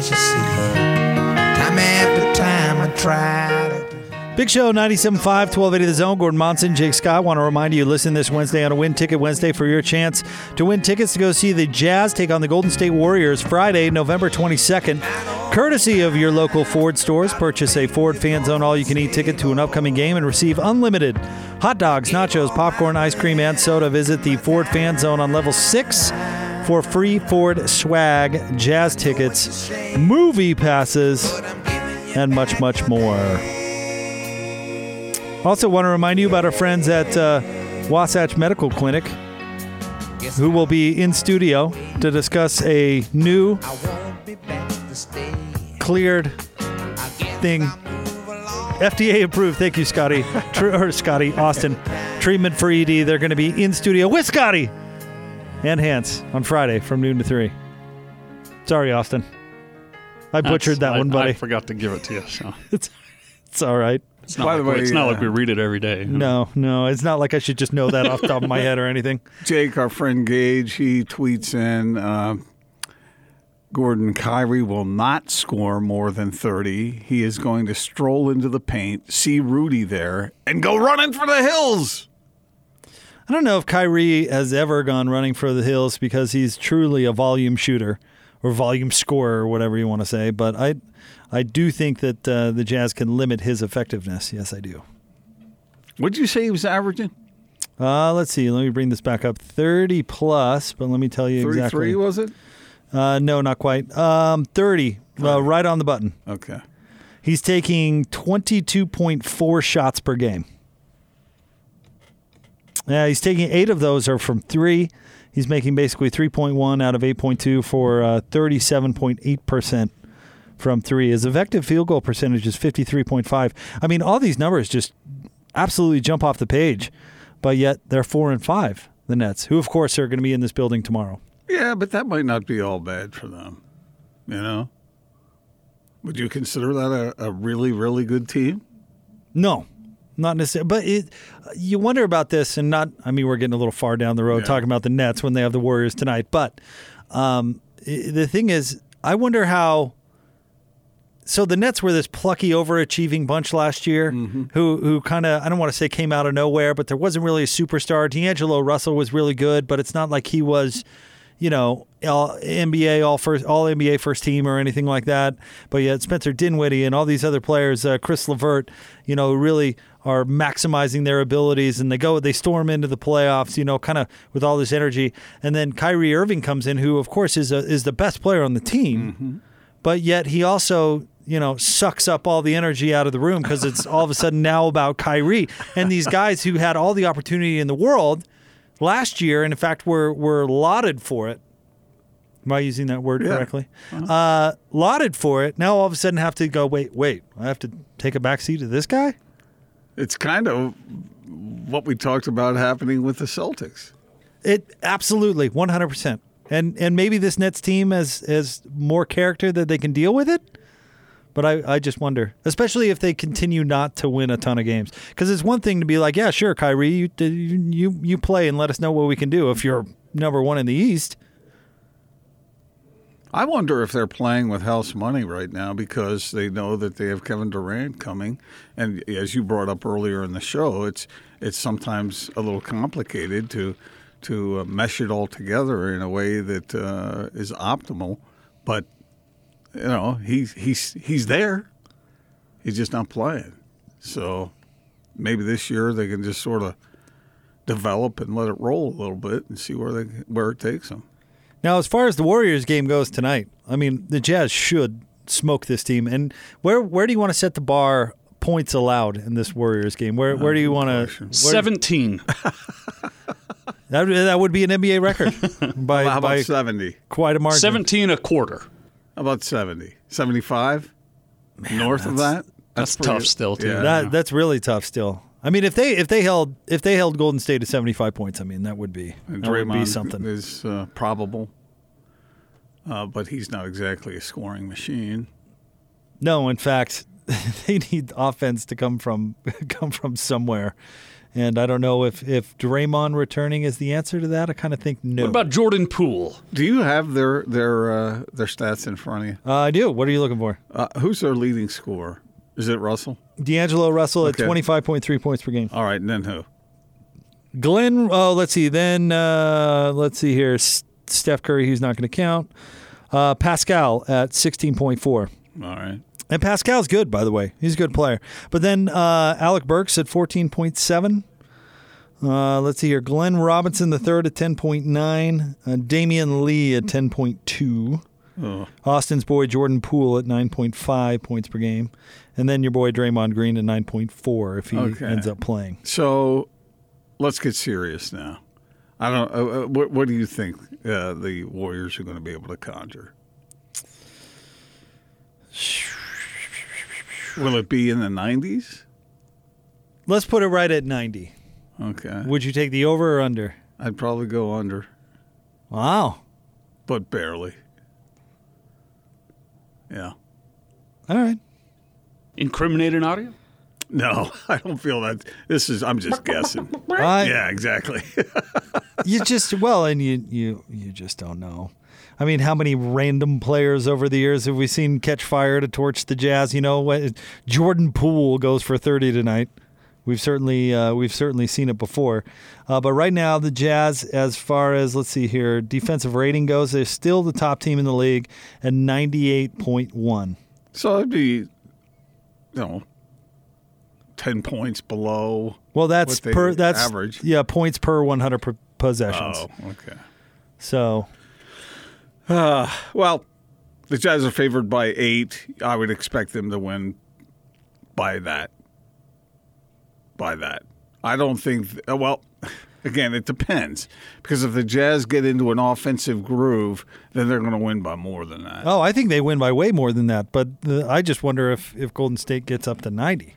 see. Time after time, I. Big Show 97.5, 1280 The Zone. Gordon Monson, Jake Scott. Want to remind you, listen this Wednesday on a Win Ticket Wednesday for your chance to win tickets to go see the Jazz take on the Golden State Warriors Friday, November 22nd. Courtesy of your local Ford stores, purchase a Ford Fan Zone all you can eat ticket to an upcoming game and receive unlimited hot dogs, nachos, popcorn, ice cream, and soda. Visit the Ford Fan Zone on level 6 for free Ford swag, jazz tickets, movie passes, and much, much more. Also, want to remind you about our friends at uh, Wasatch Medical Clinic, who will be in studio to discuss a new cleared thing, FDA approved. Thank you, Scotty. Tr- or Scotty Austin. Treatment for ED. They're going to be in studio with Scotty and Hans on Friday from noon to three. Sorry, Austin. I butchered that I- one, buddy. I forgot to give it to you. So it's it's all right. it's not, By like, the way, it's not uh, like we read it every day. No, no, it's not like I should just know that off the top of my head or anything. Jake, our friend Gage, he tweets in uh, Gordon Kyrie will not score more than 30. He is going to stroll into the paint, see Rudy there, and go running for the hills. I don't know if Kyrie has ever gone running for the hills because he's truly a volume shooter or volume scorer or whatever you want to say. But I, I do think that uh, the Jazz can limit his effectiveness. Yes, I do. What'd you say he was averaging? Uh, let's see. Let me bring this back up. Thirty plus, but let me tell you 33, exactly. was it? Uh, no, not quite. Um, Thirty. Uh, right on the button. Okay. He's taking twenty-two point four shots per game. Yeah, he's taking eight of those are from three. He's making basically 3.1 out of 8.2 for uh, 37.8% from three. His effective field goal percentage is 53.5. I mean, all these numbers just absolutely jump off the page, but yet they're four and five, the Nets, who, of course, are going to be in this building tomorrow. Yeah, but that might not be all bad for them. You know? Would you consider that a, a really, really good team? No, not necessarily. But it, you wonder about this, and not. I mean, we're getting a little far down the road Yeah. talking about the Nets when they have the Warriors tonight. But um, i- the thing is, I wonder how. So the Nets were this plucky, overachieving bunch last year, who who kind of I don't want to say came out of nowhere, but there wasn't really a superstar. D'Angelo Russell was really good, but it's not like he was, you know, all NBA all first all NBA first team or anything like that. But yet Spencer Dinwiddie and all these other players, uh, Caris LeVert, you know, really are maximizing their abilities, and they go they storm into the playoffs, you know, kind of with all this energy. And then Kyrie Irving comes in, who of course is a, is the best player on the team but yet he also you know sucks up all the energy out of the room because it's all of a sudden now about Kyrie and these guys who had all the opportunity in the world last year and in fact we were were lauded for it am I using that word Yeah. correctly uh, lauded for it now all of a sudden have to go wait wait I have to take a back seat to this guy It's kind of what we talked about happening with the Celtics. It absolutely 100%. And and maybe this Nets team has has more character that they can deal with it. But I, I just wonder, especially if they continue not to win a ton of games, because it's one thing to be like, yeah, sure, Kyrie, you, you you play and let us know what we can do if you're number one in the East. I wonder if they're playing with house money right now because they know that they have Kevin Durant coming, and as you brought up earlier in the show, it's it's sometimes a little complicated to to uh, mesh it all together in a way that uh, is optimal. But you know, he's he's he's there. He's just not playing. So maybe this year they can just sort of develop and let it roll a little bit and see where they where it takes them. Now, as far as the Warriors game goes tonight, I mean, the Jazz should smoke this team. And where where do you want to set the bar points allowed in this Warriors game? Where where do you want to? Seventeen. That, that would be an NBA record by, How about by 70? quite a margin. Seventeen a quarter. How about 70? 75? North of that? That's, pretty- tough still too. Yeah. That that's really tough. Still, I mean, if they if they held if they held Golden State to seventy five points, I mean, that would be And that would be something. is uh, probable. uh, but he's not exactly a scoring machine. No, in fact, they need offense to come from come from somewhere. And I don't know if if Draymond returning is the answer to that. I kind of think no. What about Jordan Poole? Do you have their their uh, their stats in front of you? uh, I do. What are you looking for? Uh, who's their leading scorer? Is it Russell? D'Angelo Russell at 25.3 points per game. All right, and then who? Glenn, oh, let's see. Then uh, let's see here. S- Steph Curry, he's not going to count. Uh, Paschall at 16.4. All right. And Paschall's good, by the way. He's a good player. But then uh, Alec Burks at 14.7. Uh, let's see here. Glenn Robinson the third at 10.9. Uh, Damion Lee at 10.2. Oh, Austin's boy Jordan Poole at 9.5 points per game. And then your boy Draymond Green at 9.4 if he Okay. ends up playing. so let's get serious now. I don't. Uh, uh, what, what do you think uh, the Warriors are going to be able to conjure? Will it be in the nineties? Let's put it right at 90. Okay, Would you take the over or under? I'd probably go under, Wow. but barely. Yeah. All right. Incriminating audio? No, I don't feel that. This is. I'm just guessing. I, yeah, exactly. you just well, and you you you just don't know. I mean, how many random players over the years have we seen catch fire to torch the Jazz? You know, what Jordan Poole goes for thirty tonight. We've certainly uh, we've certainly seen it before, uh, but right now the Jazz, as far as let's see here, defensive rating goes, they're still the top team in the league at ninety eight point one. so it'd be, you know, ten points below. Well, that's per that's average. yeah points per one hundred possessions. Oh, okay. So Well, the Jazz are favored by eight. I would expect them to win by that. By that. I don't think, uh, well, again, it depends. Because if the Jazz get into an offensive groove, then they're going to win by more than that. Oh, I think they win by way more than that. But the, I just wonder if, if Golden State gets up to 90.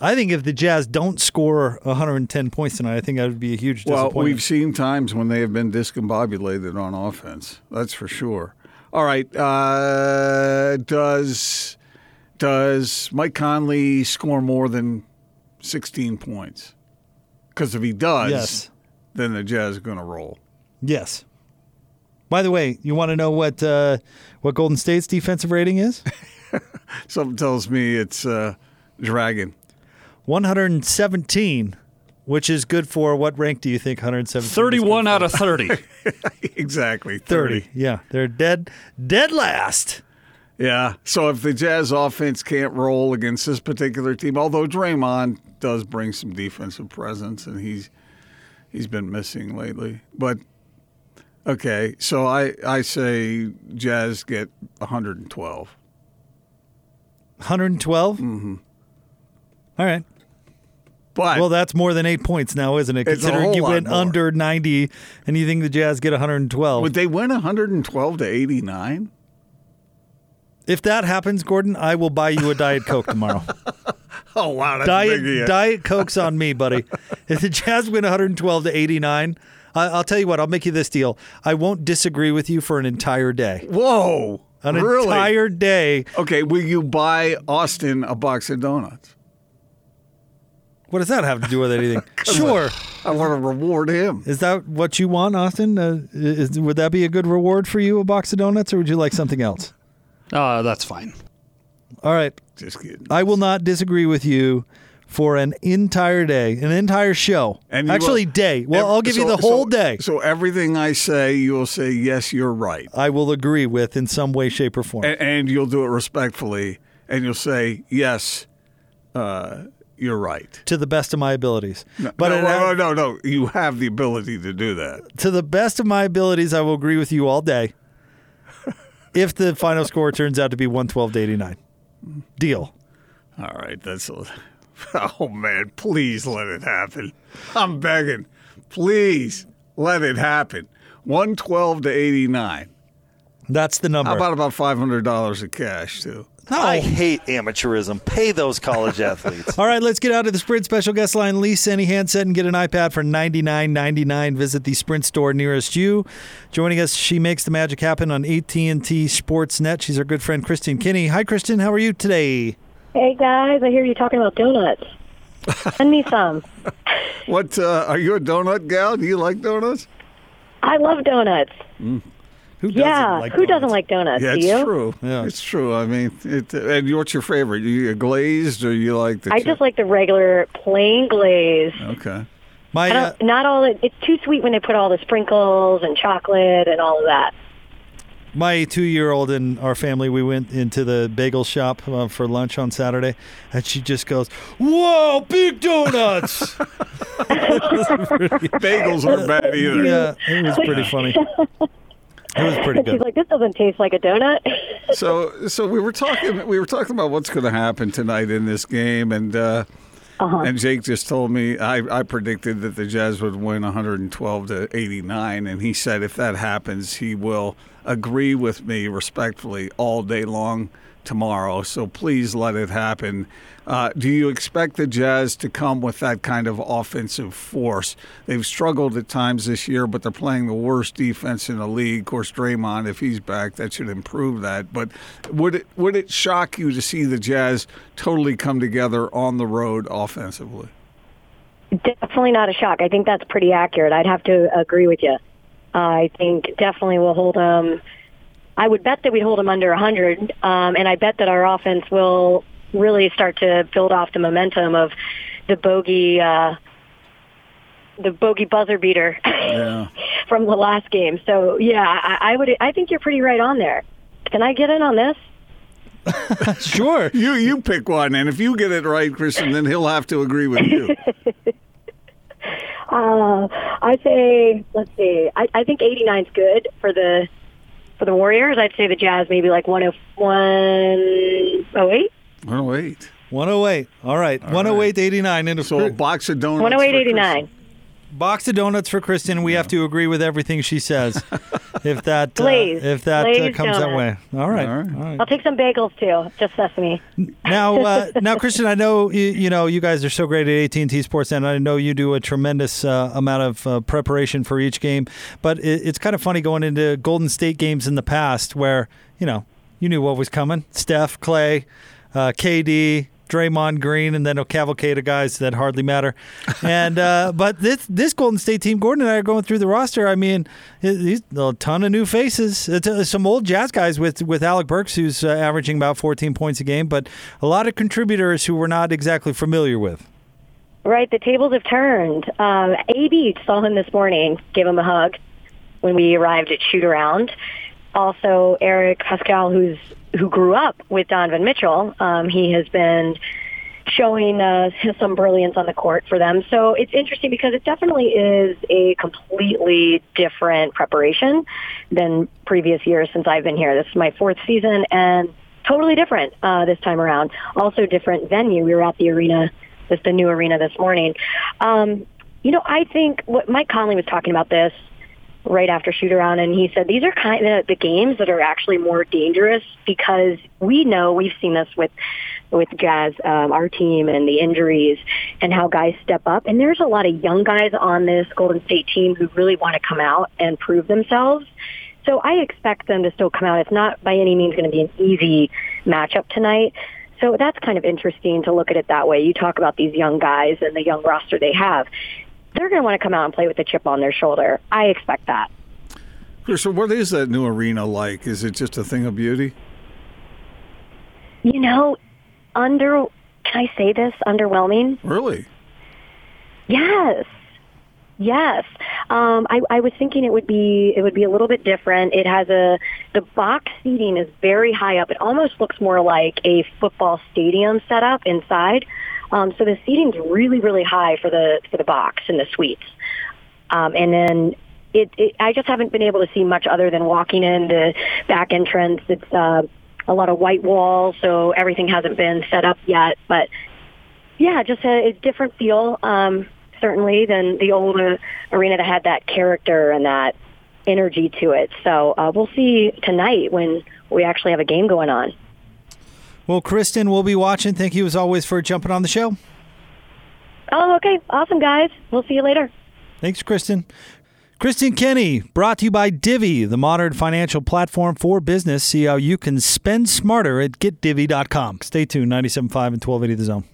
I think if the Jazz don't score 110 points tonight, I think that would be a huge disappointment. well, we've seen times when they have been discombobulated on offense. That's for sure. All right. Uh, does does Mike Conley score more than 16 points? Because if he does, Yes. then the Jazz are going to roll. yes. By the way, you want to know what uh, what Golden State's defensive rating is? Something tells me it's uh, Dragon. 117, which is good for what rank do you think 117? is good 31 for? out of 30. exactly. 30. Yeah, they're dead dead last. Yeah. So if the Jazz offense can't roll against this particular team, although Draymond does bring some defensive presence and he's he's been missing lately. But okay, so I I say Jazz get 112. 112? Mm-hmm. All right. But Well, that's more than eight points now, isn't it? Considering you went more. under 90 and you think the Jazz get 112. would they win 112 to 89? if that happens, Gordon, I will buy you a Diet Coke tomorrow. Oh wow, that's big. Diet, Diet Coke's on me, buddy. If the Jazz win 112 to 89, I, I'll tell you what, I'll make you this deal. I won't disagree with you for an entire day. Whoa. An really? entire day. Okay, will you buy Austin a box of donuts? What does that have to do with anything? sure. I want to reward him. Is that what you want, Austin? Uh, is, would that be a good reward for you, a box of donuts, or would you like something else? Uh, that's fine. All right. Just kidding. I will not disagree with you for an entire day, an entire show. And Actually, will- day. Well, Ev- I'll give you the whole so- day. So everything I say, you will say yes, you're right, I will agree with in some way, shape, or form. and, and you'll do it respectfully, and you'll say yes, uh, you're right. to the best of my abilities. No, but no, no, no, no, you have the ability to do that. to the best of my abilities, I will agree with you all day. if the final score turns out to be 112 to 89. Deal. All right, that's. A, oh man, please let it happen. I'm begging, please let it happen. One twelve to eighty nine. That's the number. How about about five hundred dollars of cash too? I hate amateurism. Pay those college athletes. All right, let's get out of the Sprint special guest line. Lease any handset and get an iPad for ninety nine ninety nine. Visit the Sprint store nearest you. Joining us, she makes the magic happen on AT and T Sportsnet. She's our good friend Kristen Kenney. Hi, Kristen. How are you today? Hey guys, I hear you talking about donuts. Send me some. What uh, are you a donut gal? Do you like donuts? I love donuts. Who doesn't yeah, like who doesn't donuts? like donuts? Yeah, Do it's you? true. Yeah. It's true. I mean, it, and what's your favorite? You glazed or you like the? I chip? just like the regular plain glaze. Okay. My uh, don't, not all. It's too sweet when they put all the sprinkles and chocolate and all of that. my two year old and our family, we went into the bagel shop uh, for lunch on Saturday, and she just goes, "Whoa, big donuts!" Bagels aren't bad either. yeah, it was pretty funny. It was pretty good. She's like, this doesn't taste like a donut. So, so we were talking. We were talking about what's going to happen tonight in this game, and uh, Uh-huh. and Jake just told me I, I predicted that the Jazz would win 112 to 89, and he said if that happens, he will agree with me respectfully all day long tomorrow. So please let it happen. Uh, do you expect the Jazz to come with that kind of offensive force? They've struggled at times this year, but they're playing the worst defense in the league. Of course, Draymond, if he's back, that should improve that. But would it would it shock you to see the Jazz totally come together on the road offensively? definitely not a shock. I think that's pretty accurate. I'd have to agree with you. I think definitely we'll hold them. I would bet that we'd hold them under 100, um, and I bet that our offense will really start to build off the momentum of the bogey, uh, the bogey buzzer beater Yeah. from the last game. So yeah, I, I would. I think you're pretty right on there. Can I get in on this? Sure. You you pick one, and if you get it right, Kristen, then he'll have to agree with you. Uh, I say, let's see. I, I think 89 is good for the for the Warriors. I'd say the Jazz maybe like 101, 08. 108. 108. All right. 108 89 into So a box of donuts. 108, 89. Box of donuts for Kristen. We have to agree with everything she says. if that uh, if that uh, Glazed comes that way. All right. All right. All right. I'll take some bagels too, just sesame. Now, uh, now, Kristen, I know you, you know you guys are so great at AT and T Sports, and I know you do a tremendous uh, amount of uh, preparation for each game. But it, it's kind of funny going into Golden State games in the past, where you know you knew what was coming: Steph, Clay, uh, KD. Draymond Green, and then a cavalcade of guys that hardly matter. And uh, but this this Golden State team, Gordon and I are going through the roster. I mean, it- these a ton of new faces. It's uh, some old Jazz guys with with Alec Burks, who's uh, averaging about 14 points a game, but a lot of contributors who we're not exactly familiar with. Right, the tables have turned. Um, AB saw him this morning, gave him a hug when we arrived at shoot around. Also, Eric Paschall, who's who grew up with Donovan Mitchell, um, he has been showing uh, some brilliance on the court for them. So it's interesting because it definitely is a completely different preparation than previous years since I've been here. This is my fourth season and totally different uh, this time around. Also different venue. We were at the arena, this the new arena this morning. Um, you know, I think what Mike Conley was talking about this right after shoot around and he said these are kind of the games that are actually more dangerous because we know we've seen this with with Jazz, um, our team and the injuries and how guys step up. And there's a lot of young guys on this Golden State team who really want to come out and prove themselves. So I expect them to still come out. It's not by any means going to be an easy matchup tonight. So that's kind of interesting to look at it that way. You talk about these young guys and the young roster they have. They're going to want to come out and play with a chip on their shoulder. I expect that. Kristen, what is that new arena like? Is it just a thing of beauty? You know, under can I say this? Underwhelming. Really? Yes. Yes. Um, I, I was thinking it would be it would be a little bit different. It has a the box seating is very high up. It almost looks more like a football stadium setup inside. Um, so the seating's really really high for the for the box and the suites. Um, and then it, it I just haven't been able to see much other than walking in the back entrance. It's uh, a lot of white walls, so everything hasn't been set up yet. But yeah, just a, a different feel, um, certainly than the old uh, arena that had that character and that energy to it. So uh, we'll see tonight when we actually have a game going on. Well, Kristen, we'll be watching. Thank you as always for jumping on the show. Oh, okay. Awesome, guys. We'll see you later. Thanks, Kristen. Kristen Kenney, brought to you by Divvy, the modern financial platform for business. See how you can spend smarter at getdivvy.com. Stay tuned, 97.5 and 1280 The Zone.